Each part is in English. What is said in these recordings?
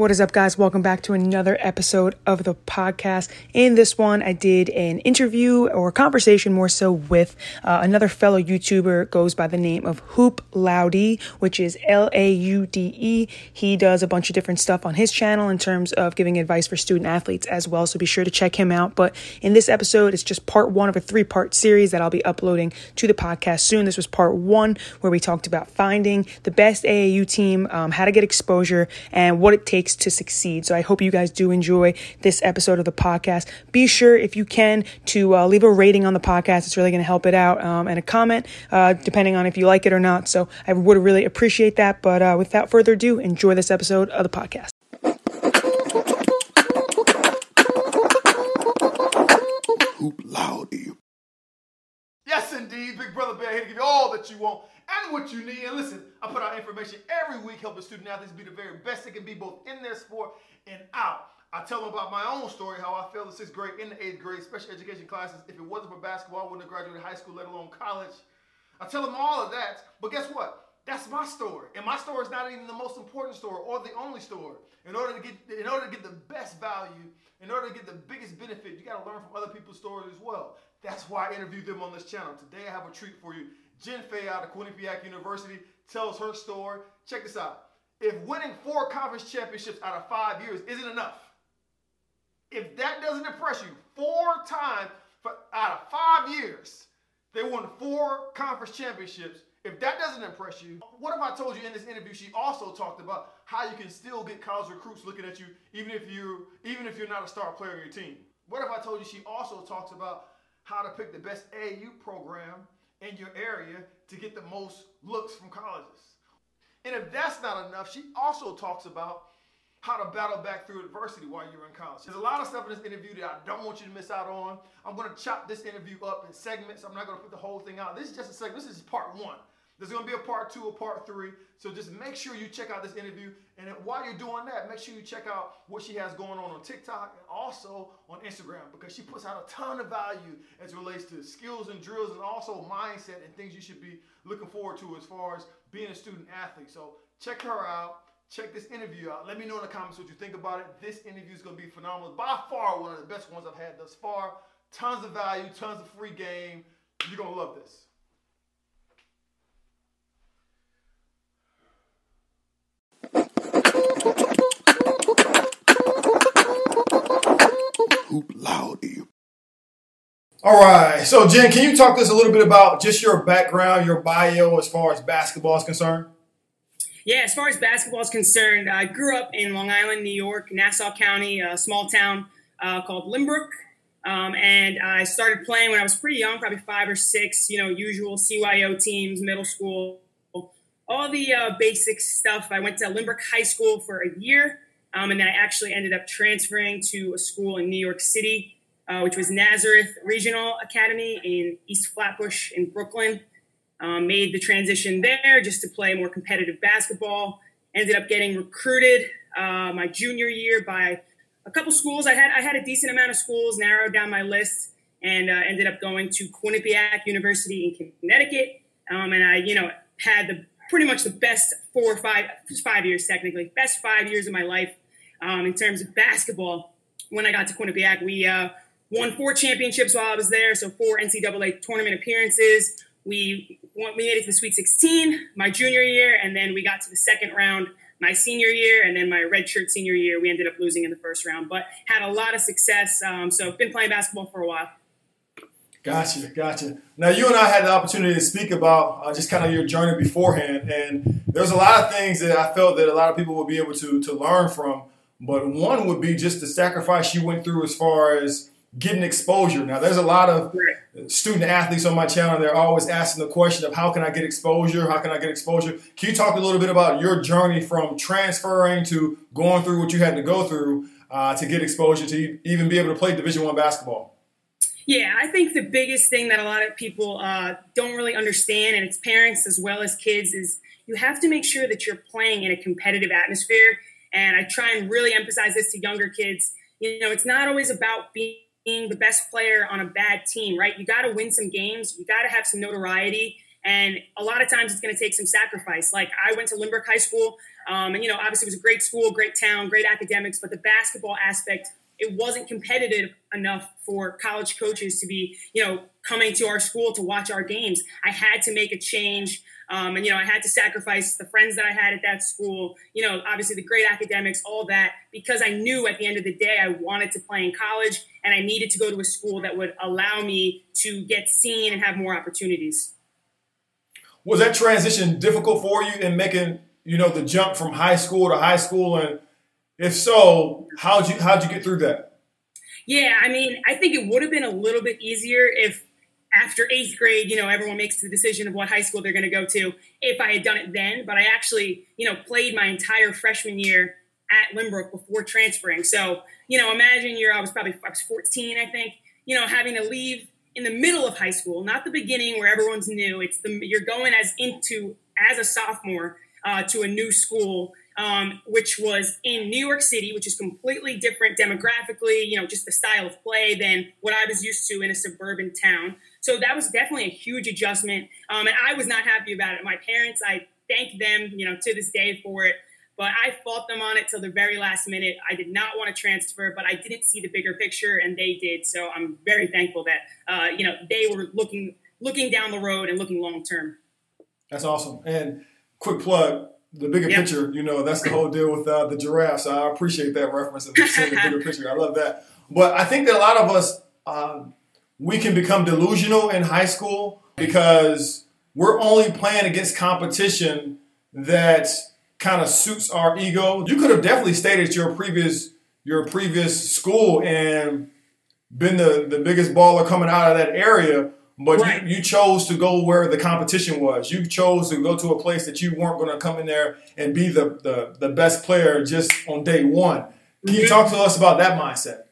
What is up, guys? Welcome back to another episode of the podcast. In this one, I did an interview or conversation more so with uh, another fellow YouTuber, goes by the name of Hoop Laude, which is L A U D E. He does a bunch of different stuff on his channel in terms of giving advice for student athletes as well. So be sure to check him out. But in this episode, it's just part one of a three part series that I'll be uploading to the podcast soon. This was part one where we talked about finding the best AAU team, um, how to get exposure, and what it takes takes to succeed. So I hope you guys do enjoy this episode of the podcast. Be sure, if you can, to uh, leave a rating on the podcast. It's really going to help it out, um, and a comment, uh, depending on if you like it or not. So I would really appreciate that. But uh, without further ado, enjoy this episode of the podcast. Hoop Laude. Yes, indeed, Big Brother Bear here to give you all that you want and what you need. And listen, I put out information every week helping student athletes be the very best they can be both in their sport and out. I tell them about my own story, how I failed the sixth grade in the eighth grade special education classes. If it wasn't for basketball, I wouldn't have graduated high school, let alone college. I tell them all of that, but guess what? That's my story, and my story is not even the most important story or the only story. In order to get, in order to get the best value, in order to get the biggest benefit, you got to learn from other people's stories as well. That's why I interview them on this channel. Today I have a treat for you. Jen Fay out of Quinnipiac University tells her story. Check this out. If winning four conference championships out of five years isn't enough, if that doesn't impress you, four times out of five years, they won four conference championships. If that doesn't impress you, what if I told you in this interview she also talked about how you can still get college recruits looking at you even if you even if you're not a star player on your team? What if I told you she also talks about how to pick the best AAU program in your area to get the most looks from colleges. And if that's not enough, she also talks about how to battle back through adversity while you're in college. There's a lot of stuff in this interview that I don't want you to miss out on. I'm to chop this interview up in segments. I'm not to put the whole thing out. This is just a segment. This is part one. There's going to be a part two, a part three. So just make sure you check out this interview. And while you're doing that, make sure you check out what she has going on on TikTok and also on Instagram because she puts out a ton of value as it relates to skills and drills and also mindset and things you should be looking forward to as far as being a student athlete. So check her out. Check this interview out. Let me know in the comments what you think about it. This interview is going to be phenomenal. By far, one of the best ones I've had thus far. Tons of value, tons of free game. You're going to love this. Hoop Laude. All right. So, Jen, can you talk to us a little bit about just your background, your bio, as far as basketball is concerned? Yeah, as far as basketball is concerned, I grew up in Long Island, New York, Nassau County, a small town uh, called Lynbrook. Um, and I started playing when I was pretty young, probably five or six, you know, usual CYO teams, middle school, all the uh, basic stuff. I went to Lynbrook High School for a year. Um, and then I actually ended up transferring to a school in New York City, uh, which was Nazareth Regional Academy in East Flatbush in Brooklyn. Um, made the transition there just to play more competitive basketball. Ended up getting recruited uh, my junior year by a couple schools. I had I had a decent amount of schools, narrowed down my list, and uh, ended up going to Quinnipiac University in Connecticut. Um, and I, you know, had the pretty much the best four or five five years technically, best five years of my life um, in terms of basketball. When I got to Quinnipiac, we uh, won four championships while I was there, so four NCAA tournament appearances. We won, we made it to the Sweet 16 my junior year, and then we got to the second round my senior year, and then my redshirt senior year. We ended up losing in the first round, but had a lot of success. Um, so been playing basketball for a while. Gotcha, gotcha. Now you and I had the opportunity to speak about uh, just kind of your journey beforehand, and there's a lot of things that I felt that a lot of people would be able to to learn from. But one would be just the sacrifice you went through as far as getting exposure. Now, there's a lot of student athletes on my channel. They're always asking the question of how can I get exposure? How can I get exposure? Can you talk a little bit about your journey from transferring to going through what you had to go through uh, to get exposure to even be able to play Division One basketball? Yeah, I think the biggest thing that a lot of people uh, don't really understand, and it's parents as well as kids, is you have to make sure that you're playing in a competitive atmosphere and I try and really emphasize this to younger kids. You know, it's not always about being the best player on a bad team, right? You got to win some games. You got to have some notoriety. And a lot of times it's going to take some sacrifice. Like I went to Lynbrook High School, um, and you know, obviously it was a great school, great town, great academics, but the basketball aspect it wasn't competitive enough for college coaches to be, you know, coming to our school to watch our games. I had to make a change. Um, and, you know, I had to sacrifice the friends that I had at that school, you know, obviously the great academics, all that, because I knew at the end of the day I wanted to play in college and I needed to go to a school that would allow me to get seen and have more opportunities. Was that transition difficult for you in making, you know, the jump from high school to high school? And if so, how'd you how'd you get through that? Yeah, I mean, I think it would have been a little bit easier if after eighth grade, you know, everyone makes the decision of what high school they're going to go to. If I had done it then, but I actually, you know, played my entire freshman year at Lynbrook before transferring. So, you know, imagine you're, I was probably I was 14, I think, you know, having to leave in the middle of high school, not the beginning where everyone's new. It's the, you're going as into, as a sophomore uh, to a new school um, which was in New York City, which is completely different demographically, you know, just the style of play than what I was used to in a suburban town. So that was definitely a huge adjustment. Um, and I was not happy about it. My parents, I thank them, you know, to this day for it. But I fought them on it till the very last minute. I did not want to transfer, but I didn't see the bigger picture, and they did. So I'm very thankful that uh, you know they were looking looking down the road and looking long term. That's awesome. And quick plug: the bigger yep. picture, you know, that's the whole deal with uh, the giraffe. So I appreciate that reference of seeing the bigger picture. I love that. But I think that a lot of us, um, we can become delusional in high school because we're only playing against competition that kind of suits our ego. You could have definitely stayed at your previous your previous school and been the, the biggest baller coming out of that area but right. you, you, chose to go where the competition was. You chose to go to a place that you weren't going to come in there and be the, the, the best player just on day one. Can you talk to us about that mindset?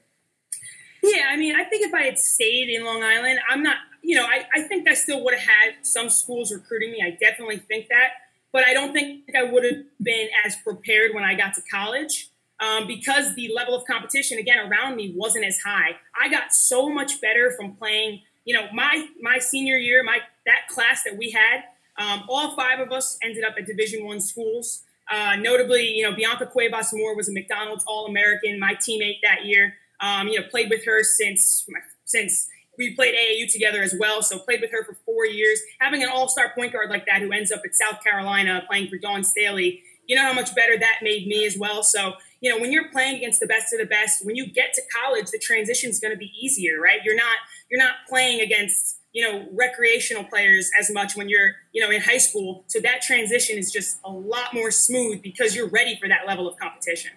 Yeah, I mean, I think if I had stayed in Long Island, I'm not, you know, I, I think I still would have had some schools recruiting me. I definitely think that. But I don't think I would have been as prepared when I got to college um, because the level of competition, again, around me wasn't as high. I got so much better from playing you know, my my senior year, my that class that we had, um, all five of us ended up at Division One schools. Uh, notably, you know, Bianca Cuevas Moore was a McDonald's All American, my teammate that year. Um, you know, played with her since since we played AAU together as well. So played with her for four years. Having an all star point guard like that who ends up at South Carolina playing for Dawn Staley, you know how much better that made me as well. So you know, when you're playing against the best of the best, when you get to college, the transition is going to be easier, right? You're not you're not playing against you know recreational players as much when you're you know in high school. So that transition is just a lot more smooth because you're ready for that level of competition.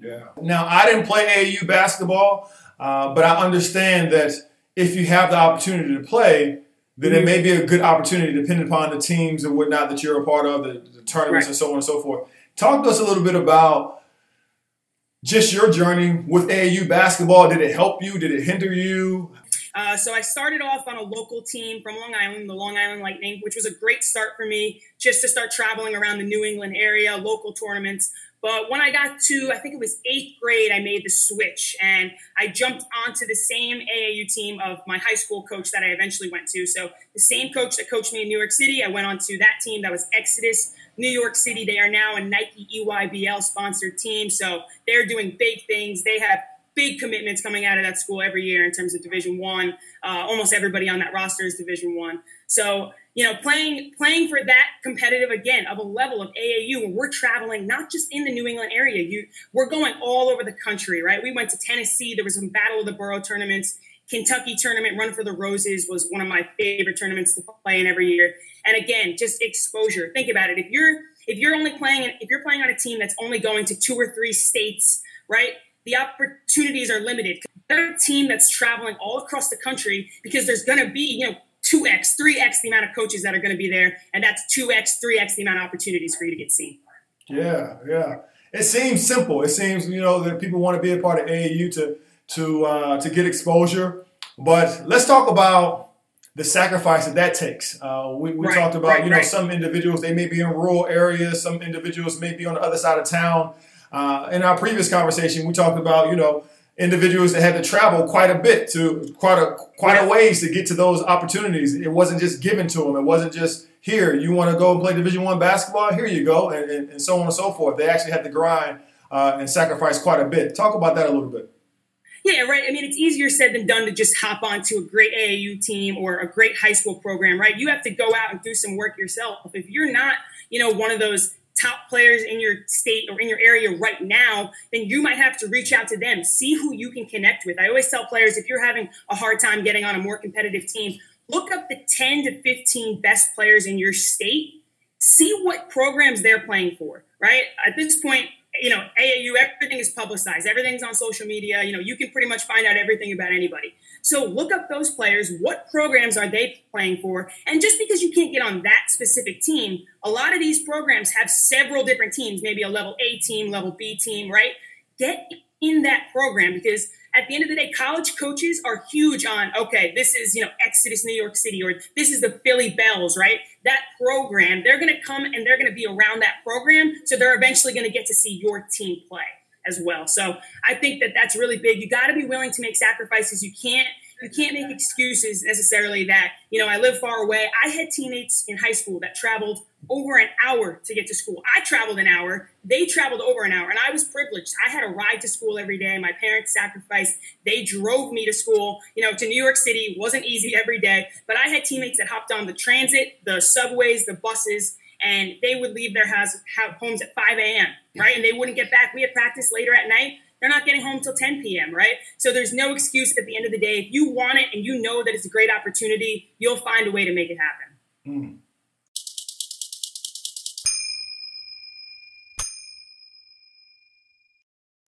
Yeah. Now I didn't play AAU basketball, uh, but I understand that if you have the opportunity to play, then it may be a good opportunity, depending upon the teams and whatnot that you're a part of, the, the tournaments right. and so on and so forth. Talk to us a little bit about just your journey with AAU basketball. Did it help you? Did it hinder you? Uh, so I started off on a local team from Long Island, the Long Island Lightning, which was a great start for me just to start traveling around the New England area, local tournaments. But when I got to, I think it was eighth grade, I made the switch and I jumped onto the same AAU team of my high school coach that I eventually went to. So the same coach that coached me in New York City, I went on to that team that was Exodus New York City. They are now a Nike EYBL sponsored team. So they're doing big things. They have big commitments coming out of that school every year in terms of Division One. Uh, almost everybody on that roster is Division One. So you know, playing playing for that competitive again of a level of AAU where we're traveling not just in the New England area. You we're going all over the country, right? We went to Tennessee. There was some Battle of the Borough tournaments. Kentucky tournament, Run for the Roses, was one of my favorite tournaments to play in every year. And again, just exposure. Think about it. If you're if you're only playing if you're playing on a team that's only going to two or three states, right? The opportunities are limited. They're a team that's traveling all across the country because there's going to be, you know, 2x, 3x the amount of coaches that are going to be there. And that's 2x, 3x the amount of opportunities for you to get seen. Yeah, yeah. It seems simple. It seems, you know, that people want to be a part of AAU to to uh, to get exposure. But let's talk about the sacrifice that that takes. Uh, we, we right, talked about, right, you know, right. some individuals, they may be in rural areas. Some individuals may be on the other side of town. Uh, in our previous conversation, we talked about, you know, individuals that had to travel quite a bit to quite a quite a ways to get to those opportunities. It wasn't just given to them. It wasn't just here. You want to go and play Division One basketball? Here you go, and, and, and, so on and so forth. They actually had to grind uh, and sacrifice quite a bit. Talk about that a little bit. Yeah, right. I mean, it's easier said than done to just hop onto a great AAU team or a great high school program, right? You have to go out and do some work yourself. If you're not, you know, one of those top players in your state or in your area right now, then you might have to reach out to them, see who you can connect with. I always tell players if you're having a hard time getting on a more competitive team, look up the 10 to 15 best players in your state, see what programs they're playing for, right? At this point, you know, AAU, everything is publicized. Everything's on social media. You know, you can pretty much find out everything about anybody. So look up those players. What programs are they playing for? And just because you can't get on that specific team, a lot of these programs have several different teams, maybe a level A team, level B team, right? Get in that program because at the end of the day, college coaches are huge on, okay, this is, you know, Exodus New York City or this is the Philly Belles, right? That program, they're going to come and they're going to be around that program. So they're eventually going to get to see your team play as well. So I think that that's really big. You got to be willing to make sacrifices. You can't you can't make excuses necessarily that, you know, I live far away. I had teammates in high school that traveled over an hour to get to school. I traveled an hour, they traveled over an hour, and I was privileged. I had a ride to school every day. My parents sacrificed. They drove me to school, you know, to New York City. Wasn't easy every day, but I had teammates that hopped on the transit, the subways, the buses, and they would leave their house, homes at 5 a.m., right? And they wouldn't get back. We had practice later at night they're not getting home till 10 p.m., right? So there's no excuse at the end of the day. If you want it and you know that it's a great opportunity, you'll find a way to make it happen. Mm.